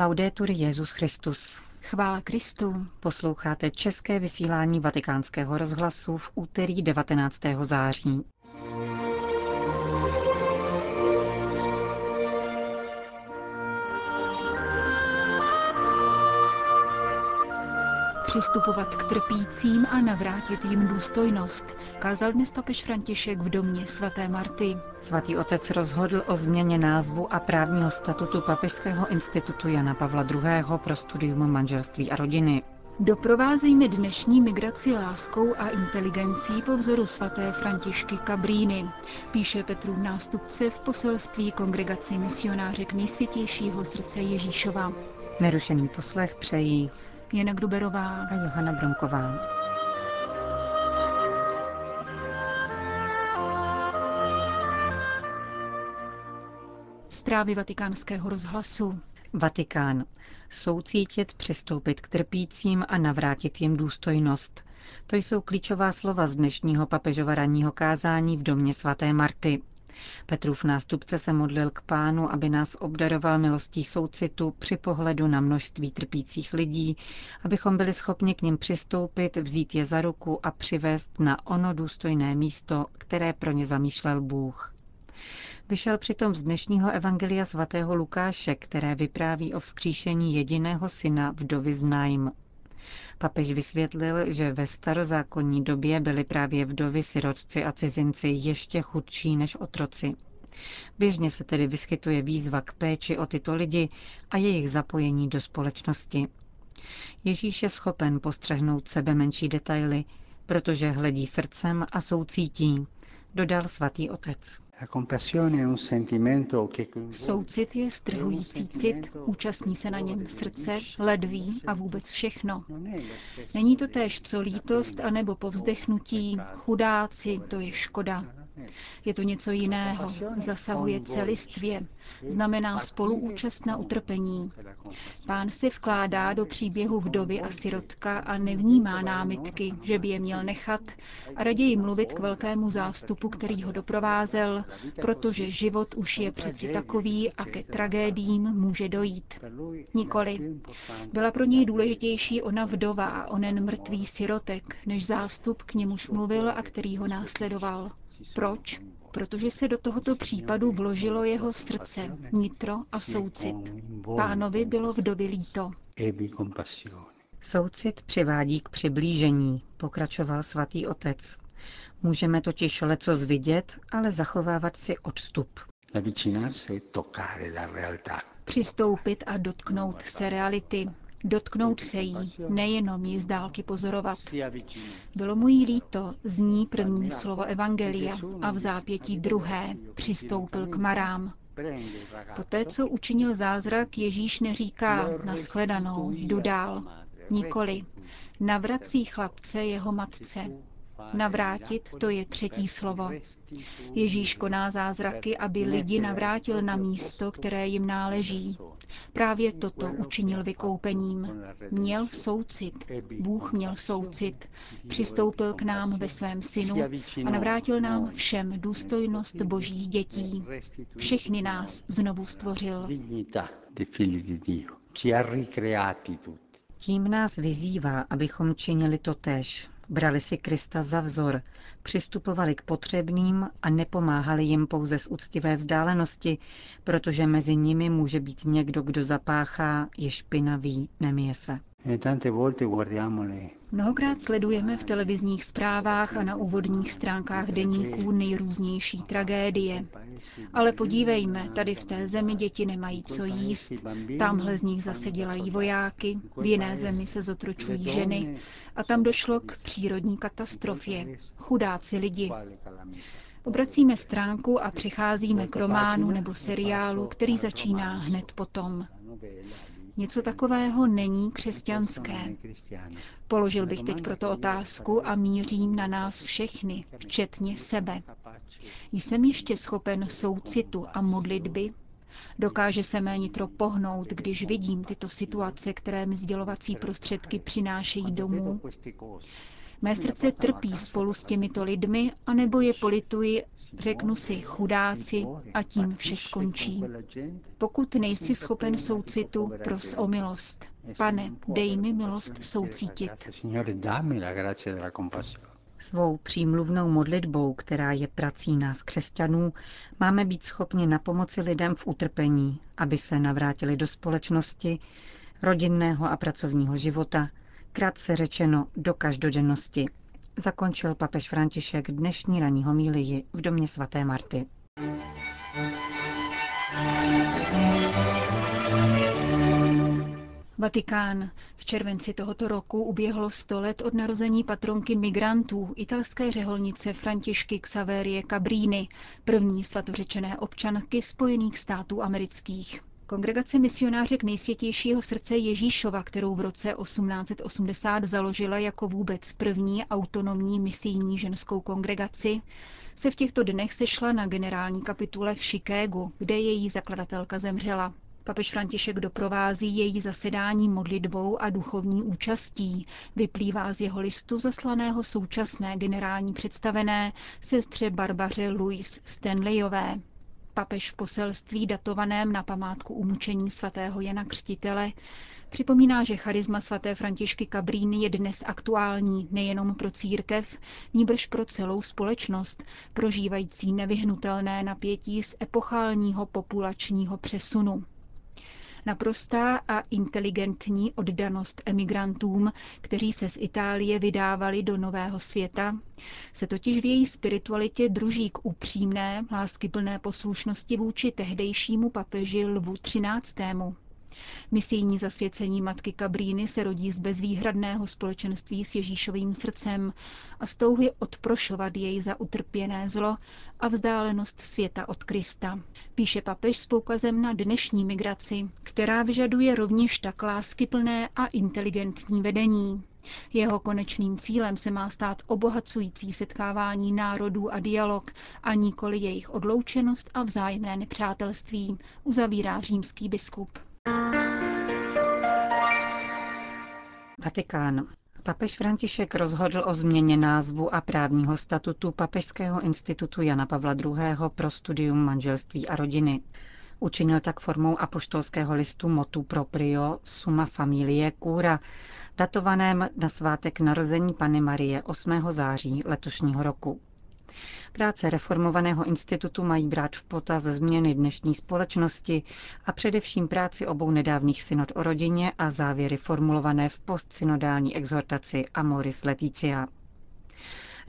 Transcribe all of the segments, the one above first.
Laudetur Jezus Christus. Chvála Kristu. Posloucháte české vysílání Vatikánského rozhlasu v úterý 19. září. Přistupovat k trpícím a navrátit jim důstojnost, kázal dnes papež František v domě svaté Marty. Svatý otec rozhodl o změně názvu a právního statutu Papežského institutu Jana Pavla II. pro studium manželství a rodiny. Doprovázejme dnešní migraci láskou a inteligencí po vzoru svaté Františky Kabríny, píše Petrův nástupce v poselství kongregaci misionářek nejsvětějšího srdce Ježíšova. Nerušený poslech přejí Jana Gruberová a Johana Bromková. Zprávy vatikánského rozhlasu. Vatikán. Soucítit, přistoupit k trpícím a navrátit jim důstojnost. To jsou klíčová slova z dnešního papežova ranního kázání v domě svaté Marty. Petrův nástupce se modlil k pánu, aby nás obdaroval milostí soucitu při pohledu na množství trpících lidí, abychom byli schopni k ním přistoupit, vzít je za ruku a přivést na ono důstojné místo, které pro ně zamýšlel Bůh. Vyšel přitom z dnešního evangelia svatého Lukáše, které vypráví o vzkříšení jediného syna vdovy z. Papež vysvětlil, že ve starozákonní době byly právě vdovy, sirotci a cizinci ještě chudší než otroci. Běžně se tedy vyskytuje výzva k péči o tyto lidi a jejich zapojení do společnosti. Ježíš je schopen postřehnout sebe menší detaily, protože hledí srdcem a soucítí, dodal svatý otec. Soucit je strhující cit, účastní se na něm srdce, ledví a vůbec všechno. Není to též co lítost anebo povzdechnutí, chudáci, to je škoda. Je to něco jiného, zasahuje celistvě, znamená spoluúčast na utrpení. Pán se vkládá do příběhu vdovy a sirotka a nevnímá námitky, že by je měl nechat a raději mluvit k velkému zástupu, který ho doprovázel, protože život už je přeci takový a ke tragédiím může dojít. Nikoli. Byla pro něj důležitější ona vdova a onen mrtvý sirotek, než zástup, k němuž mluvil a který ho následoval. Proč? Protože se do tohoto případu vložilo jeho srdce, nitro a soucit. Pánovi bylo vdovy líto. Soucit přivádí k přiblížení, pokračoval svatý otec. Můžeme totiž leco vidět, ale zachovávat si odstup. Přistoupit a dotknout se reality, dotknout se jí, nejenom ji z dálky pozorovat. Bylo mu jí líto, zní první slovo Evangelia a v zápětí druhé přistoupil k marám. Poté, co učinil zázrak, Ježíš neříká nashledanou, jdu dál. Nikoli. Navrací chlapce jeho matce. Navrátit to je třetí slovo. Ježíš koná zázraky, aby lidi navrátil na místo, které jim náleží. Právě toto učinil vykoupením. Měl soucit. Bůh měl soucit. Přistoupil k nám ve svém synu a navrátil nám všem důstojnost božích dětí. Všechny nás znovu stvořil. Tím nás vyzývá, abychom činili to tež. Brali si Krista za vzor, přistupovali k potřebným a nepomáhali jim pouze z úctivé vzdálenosti, protože mezi nimi může být někdo, kdo zapáchá, je špinavý, nemije se. Mnohokrát sledujeme v televizních zprávách a na úvodních stránkách deníků nejrůznější tragédie. Ale podívejme, tady v té zemi děti nemají co jíst, tamhle z nich zase dělají vojáky, v jiné zemi se zotročují ženy a tam došlo k přírodní katastrofě. Chudáci lidi. Obracíme stránku a přicházíme k románu nebo seriálu, který začíná hned potom. Něco takového není křesťanské. Položil bych teď proto otázku a mířím na nás všechny, včetně sebe. Jsem ještě schopen soucitu a modlitby? Dokáže se mé nitro pohnout, když vidím tyto situace, které mi sdělovací prostředky přinášejí domů? Mé srdce trpí spolu s těmito lidmi, anebo je polituji, řeknu si chudáci a tím vše skončí. Pokud nejsi schopen soucitu, pros o milost. Pane, dej mi milost soucítit. Svou přímluvnou modlitbou, která je prací nás křesťanů, máme být schopni na pomoci lidem v utrpení, aby se navrátili do společnosti, rodinného a pracovního života, krátce řečeno do každodennosti. Zakončil papež František dnešní ranní homílii v domě svaté Marty. Vatikán. V červenci tohoto roku uběhlo 100 let od narození patronky migrantů, italské řeholnice Františky Xaverie Cabrini, první svatořečené občanky Spojených států amerických. Kongregace misionářek nejsvětějšího srdce Ježíšova, kterou v roce 1880 založila jako vůbec první autonomní misijní ženskou kongregaci, se v těchto dnech sešla na generální kapitule v Chicagu, kde její zakladatelka zemřela. Papež František doprovází její zasedání modlitbou a duchovní účastí. Vyplývá z jeho listu zaslaného současné generální představené sestře Barbaře Louise Stanleyové. Papež v poselství datovaném na památku umučení svatého Jana Křtitele připomíná, že charisma svaté Františky Kabríny je dnes aktuální nejenom pro církev, níbrž pro celou společnost, prožívající nevyhnutelné napětí z epochálního populačního přesunu. Naprostá a inteligentní oddanost emigrantům, kteří se z Itálie vydávali do nového světa, se totiž v její spiritualitě druží k upřímné, láskyplné poslušnosti vůči tehdejšímu papeži Lvu XIII. Misijní zasvěcení matky Kabríny se rodí z bezvýhradného společenství s Ježíšovým srdcem a z touhy odprošovat jej za utrpěné zlo a vzdálenost světa od Krista. Píše papež s poukazem na dnešní migraci, která vyžaduje rovněž tak láskyplné a inteligentní vedení. Jeho konečným cílem se má stát obohacující setkávání národů a dialog a nikoli jejich odloučenost a vzájemné nepřátelství, uzavírá římský biskup. Vatikán. Papež František rozhodl o změně názvu a právního statutu Papežského institutu Jana Pavla II. pro studium manželství a rodiny. Učinil tak formou apoštolského listu motu proprio Summa Familie Cura, datovaném na svátek narození Pany Marie 8. září letošního roku. Práce reformovaného institutu mají brát v potaz změny dnešní společnosti a především práci obou nedávných synod o rodině a závěry formulované v postsynodální exhortaci Amoris Leticia.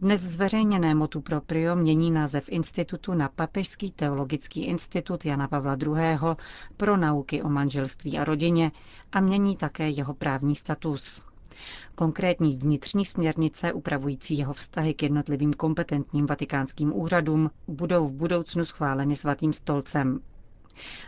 Dnes zveřejněné motu proprio mění název institutu na Papežský teologický institut Jana Pavla II. pro nauky o manželství a rodině a mění také jeho právní status. Konkrétní vnitřní směrnice upravující jeho vztahy k jednotlivým kompetentním vatikánským úřadům budou v budoucnu schváleny svatým stolcem.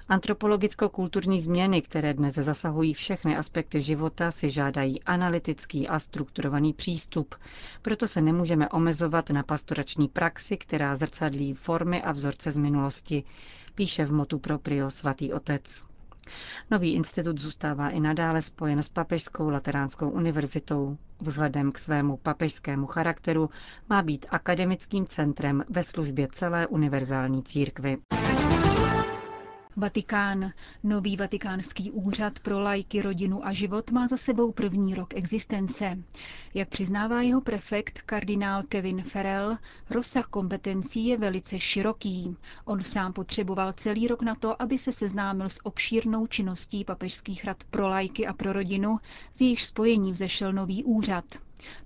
Antropologicko-kulturní změny, které dnes zasahují všechny aspekty života, si žádají analytický a strukturovaný přístup. Proto se nemůžeme omezovat na pastorační praxi, která zrcadlí formy a vzorce z minulosti, píše v motu proprio svatý otec. Nový institut zůstává i nadále spojen s Papežskou lateránskou univerzitou. Vzhledem k svému papežskému charakteru má být akademickým centrem ve službě celé univerzální církvy. Vatikán. Nový vatikánský úřad pro lajky, rodinu a život má za sebou první rok existence. Jak přiznává jeho prefekt kardinál Kevin Farrell, rozsah kompetencí je velice široký. On sám potřeboval celý rok na to, aby se seznámil s obšírnou činností papežských rad pro lajky a pro rodinu, z jejich spojení vzešel nový úřad.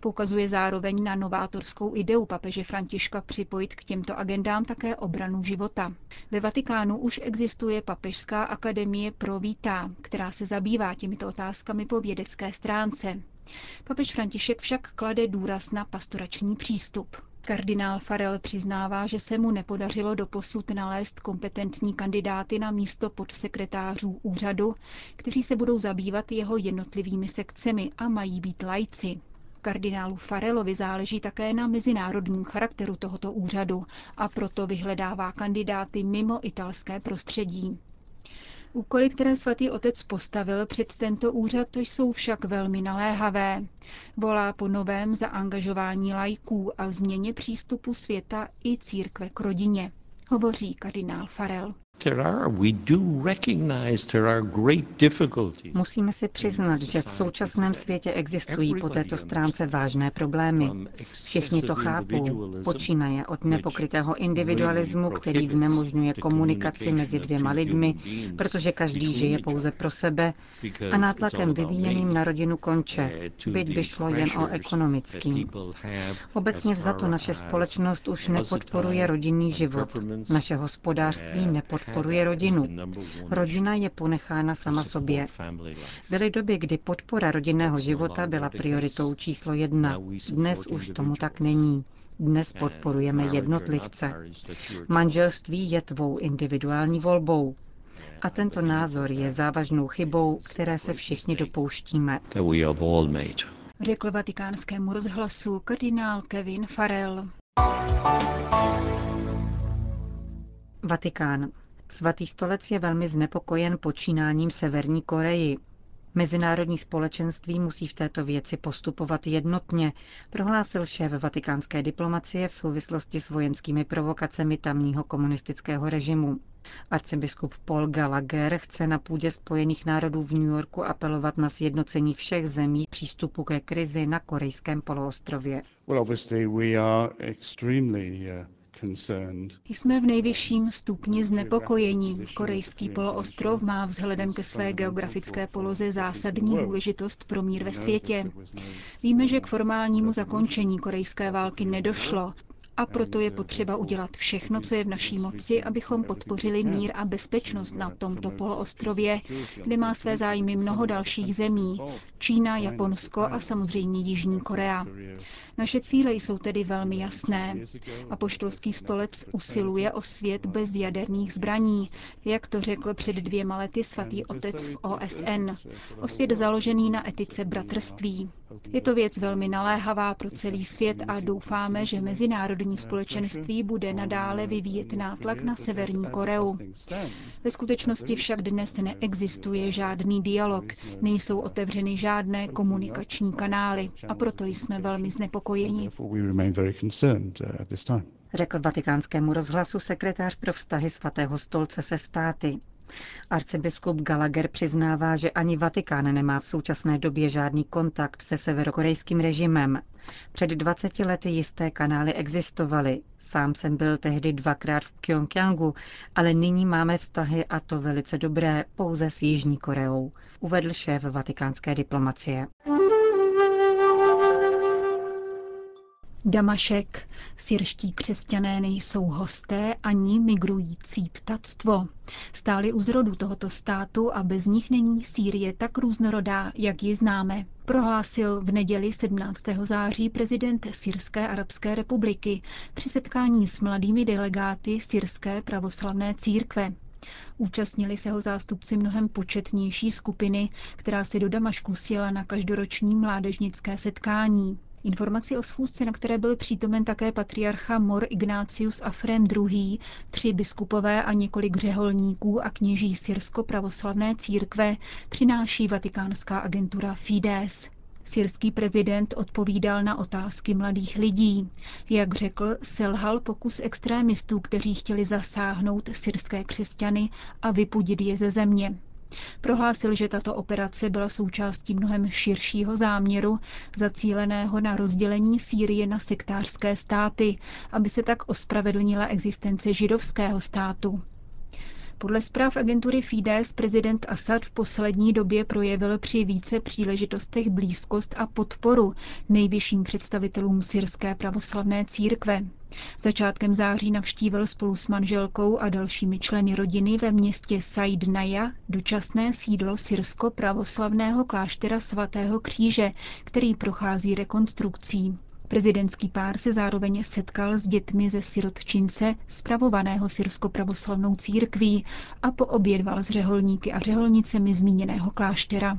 Poukazuje zároveň na novátorskou ideu papeže Františka připojit k těmto agendám také obranu života. Ve Vatikánu už existuje Papežská akademie pro vítá, která se zabývá těmito otázkami po vědecké stránce. Papež František však klade důraz na pastorační přístup. Kardinál Farel přiznává, že se mu nepodařilo doposud nalézt kompetentní kandidáty na místo podsekretářů úřadu, kteří se budou zabývat jeho jednotlivými sekcemi a mají být lajci. Kardinálu Farelovi záleží také na mezinárodním charakteru tohoto úřadu a proto vyhledává kandidáty mimo italské prostředí. Úkoly, které svatý otec postavil před tento úřad, jsou však velmi naléhavé. Volá po novém zaangažování lajků a změně přístupu světa i církve k rodině, hovoří kardinál Farel. Musíme si přiznat, že v současném světě existují po této stránce vážné problémy. Všichni to chápou. Počínaje od nepokrytého individualismu, který znemožňuje komunikaci mezi dvěma lidmi, protože každý žije pouze pro sebe, a nátlakem vyvíjeným na rodinu konče, byť by šlo jen o ekonomický. Obecně vzato naše společnost už nepodporuje rodinný život. Naše hospodářství nepodporuje podporuje rodinu. Rodina je ponechána sama sobě. Byly doby, kdy podpora rodinného života byla prioritou číslo jedna. Dnes už tomu tak není. Dnes podporujeme jednotlivce. Manželství je tvou individuální volbou. A tento názor je závažnou chybou, které se všichni dopouštíme. Řekl vatikánskému rozhlasu kardinál Kevin Farrell. Vatikán. Svatý stolec je velmi znepokojen počínáním Severní Koreji. Mezinárodní společenství musí v této věci postupovat jednotně, prohlásil šéf vatikánské diplomacie v souvislosti s vojenskými provokacemi tamního komunistického režimu. Arcibiskup Paul Gallagher chce na půdě Spojených národů v New Yorku apelovat na sjednocení všech zemí přístupu ke krizi na korejském poloostrově. Well, jsme v nejvyšším stupni znepokojení. Korejský poloostrov má vzhledem ke své geografické poloze zásadní důležitost pro mír ve světě. Víme, že k formálnímu zakončení korejské války nedošlo a proto je potřeba udělat všechno, co je v naší moci, abychom podpořili mír a bezpečnost na tomto poloostrově, kde má své zájmy mnoho dalších zemí. Čína, Japonsko a samozřejmě Jižní Korea. Naše cíle jsou tedy velmi jasné. A poštolský stolec usiluje o svět bez jaderných zbraní, jak to řekl před dvěma lety svatý otec v OSN. O svět založený na etice bratrství. Je to věc velmi naléhavá pro celý svět a doufáme, že mezinárodní společenství bude nadále vyvíjet nátlak na Severní Koreu. Ve skutečnosti však dnes neexistuje žádný dialog, nejsou otevřeny žádné komunikační kanály. A proto jsme velmi znepokojeni. Řekl vatikánskému rozhlasu sekretář pro vztahy svatého stolce se státy. Arcibiskup Gallagher přiznává, že ani Vatikán nemá v současné době žádný kontakt se severokorejským režimem. Před 20 lety jisté kanály existovaly. Sám jsem byl tehdy dvakrát v Pyongyangu, ale nyní máme vztahy a to velice dobré pouze s Jižní Koreou, uvedl šéf vatikánské diplomacie. Damašek. Syrští křesťané nejsou hosté ani migrující ptactvo. Stáli u zrodu tohoto státu a bez nich není Sýrie tak různorodá, jak ji známe. Prohlásil v neděli 17. září prezident Syrské arabské republiky při setkání s mladými delegáty Syrské pravoslavné církve. Účastnili se ho zástupci mnohem početnější skupiny, která si do Damašku sjela na každoroční mládežnické setkání. Informaci o schůzce, na které byl přítomen také patriarcha Mor Ignácius Afrem II., tři biskupové a několik řeholníků a kněží syrsko-pravoslavné církve, přináší vatikánská agentura Fides. Syrský prezident odpovídal na otázky mladých lidí. Jak řekl, selhal pokus extrémistů, kteří chtěli zasáhnout syrské křesťany a vypudit je ze země. Prohlásil, že tato operace byla součástí mnohem širšího záměru, zacíleného na rozdělení Sýrie na sektářské státy, aby se tak ospravedlnila existence židovského státu. Podle zpráv agentury Fides prezident Assad v poslední době projevil při více příležitostech blízkost a podporu nejvyšším představitelům syrské pravoslavné církve. Začátkem září navštívil spolu s manželkou a dalšími členy rodiny ve městě Saidnaja dočasné sídlo syrsko-pravoslavného kláštera svatého kříže, který prochází rekonstrukcí. Prezidentský pár se zároveň setkal s dětmi ze sirotčince, spravovaného syrsko-pravoslavnou církví a poobědval s řeholníky a řeholnicemi zmíněného kláštera.